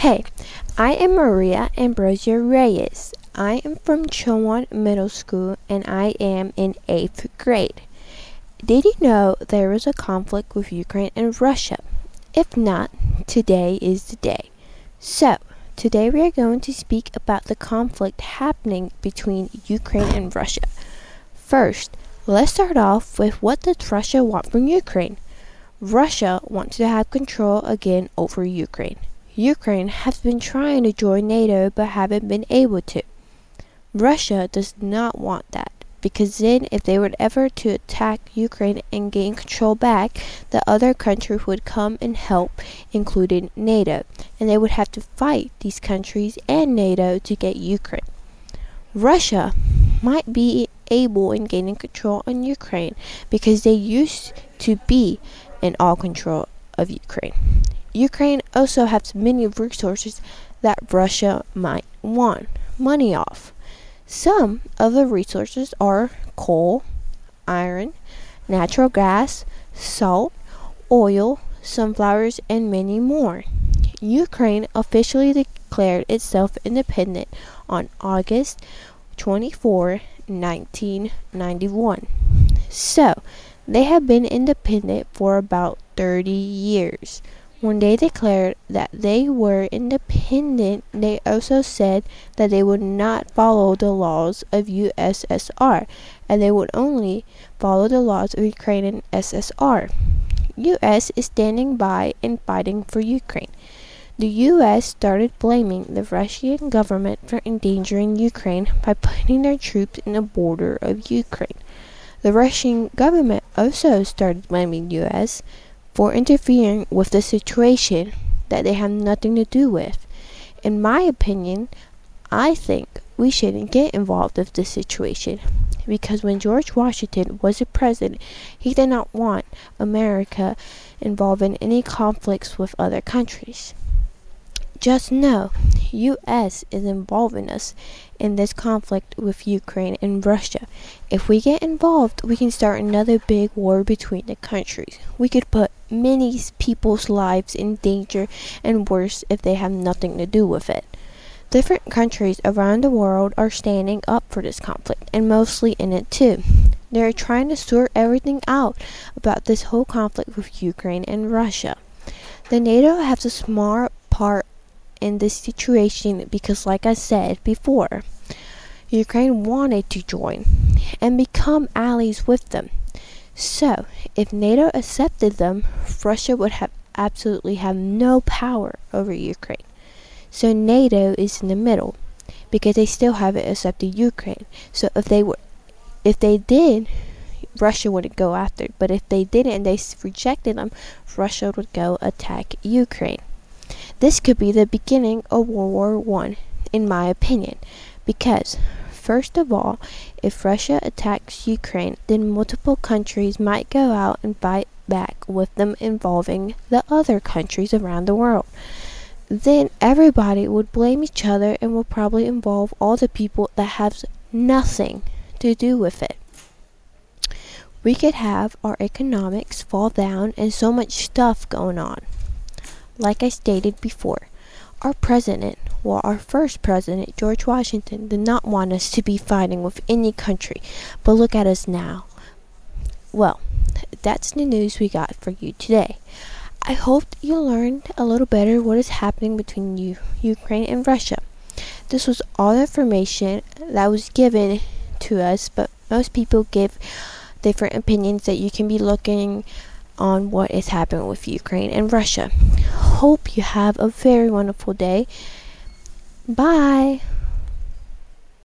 Hey, I am Maria Ambrosio Reyes. I am from Chowan Middle School and I am in 8th grade. Did you know there is a conflict with Ukraine and Russia? If not, today is the day. So, today we are going to speak about the conflict happening between Ukraine and Russia. First, let's start off with what does Russia want from Ukraine? Russia wants to have control again over Ukraine. Ukraine has been trying to join NATO but haven't been able to. Russia does not want that because then if they were ever to attack Ukraine and gain control back, the other countries would come and help, including NATO, and they would have to fight these countries and NATO to get Ukraine. Russia might be able in gaining control on Ukraine because they used to be in all control of Ukraine. Ukraine also has many resources that Russia might want money off. Some of the resources are coal, iron, natural gas, salt, oil, sunflowers, and many more. Ukraine officially declared itself independent on August 24, 1991. So, they have been independent for about 30 years. When they declared that they were independent, they also said that they would not follow the laws of USSR and they would only follow the laws of Ukrainian SSR. US is standing by and fighting for Ukraine. The US started blaming the Russian government for endangering Ukraine by putting their troops in the border of Ukraine. The Russian government also started blaming US for interfering with the situation that they have nothing to do with. In my opinion, I think we shouldn't get involved with this situation because when George Washington was a president, he did not want America involved in any conflicts with other countries. Just know, US is involving us in this conflict with Ukraine and Russia. If we get involved, we can start another big war between the countries. We could put many people's lives in danger and worse if they have nothing to do with it. Different countries around the world are standing up for this conflict and mostly in it too. They are trying to sort everything out about this whole conflict with Ukraine and Russia. The NATO has a small part in this situation because, like I said before, Ukraine wanted to join and become allies with them. So, if NATO accepted them, Russia would have absolutely have no power over Ukraine. So NATO is in the middle because they still haven't accepted Ukraine. So if they were if they did, Russia wouldn't go after. But if they didn't and they rejected them, Russia would go attack Ukraine. This could be the beginning of World War One, in my opinion, because first of all, if Russia attacks Ukraine, then multiple countries might go out and fight back with them involving the other countries around the world. Then everybody would blame each other and would probably involve all the people that have nothing to do with it. We could have our economics fall down and so much stuff going on. Like I stated before, our president, well, our first president, George Washington, did not want us to be fighting with any country. But look at us now. Well, that's the news we got for you today. I hope you learned a little better what is happening between Ukraine and Russia. This was all the information that was given to us, but most people give different opinions that you can be looking on what is happening with Ukraine and Russia. Hope you have a very wonderful day. Bye.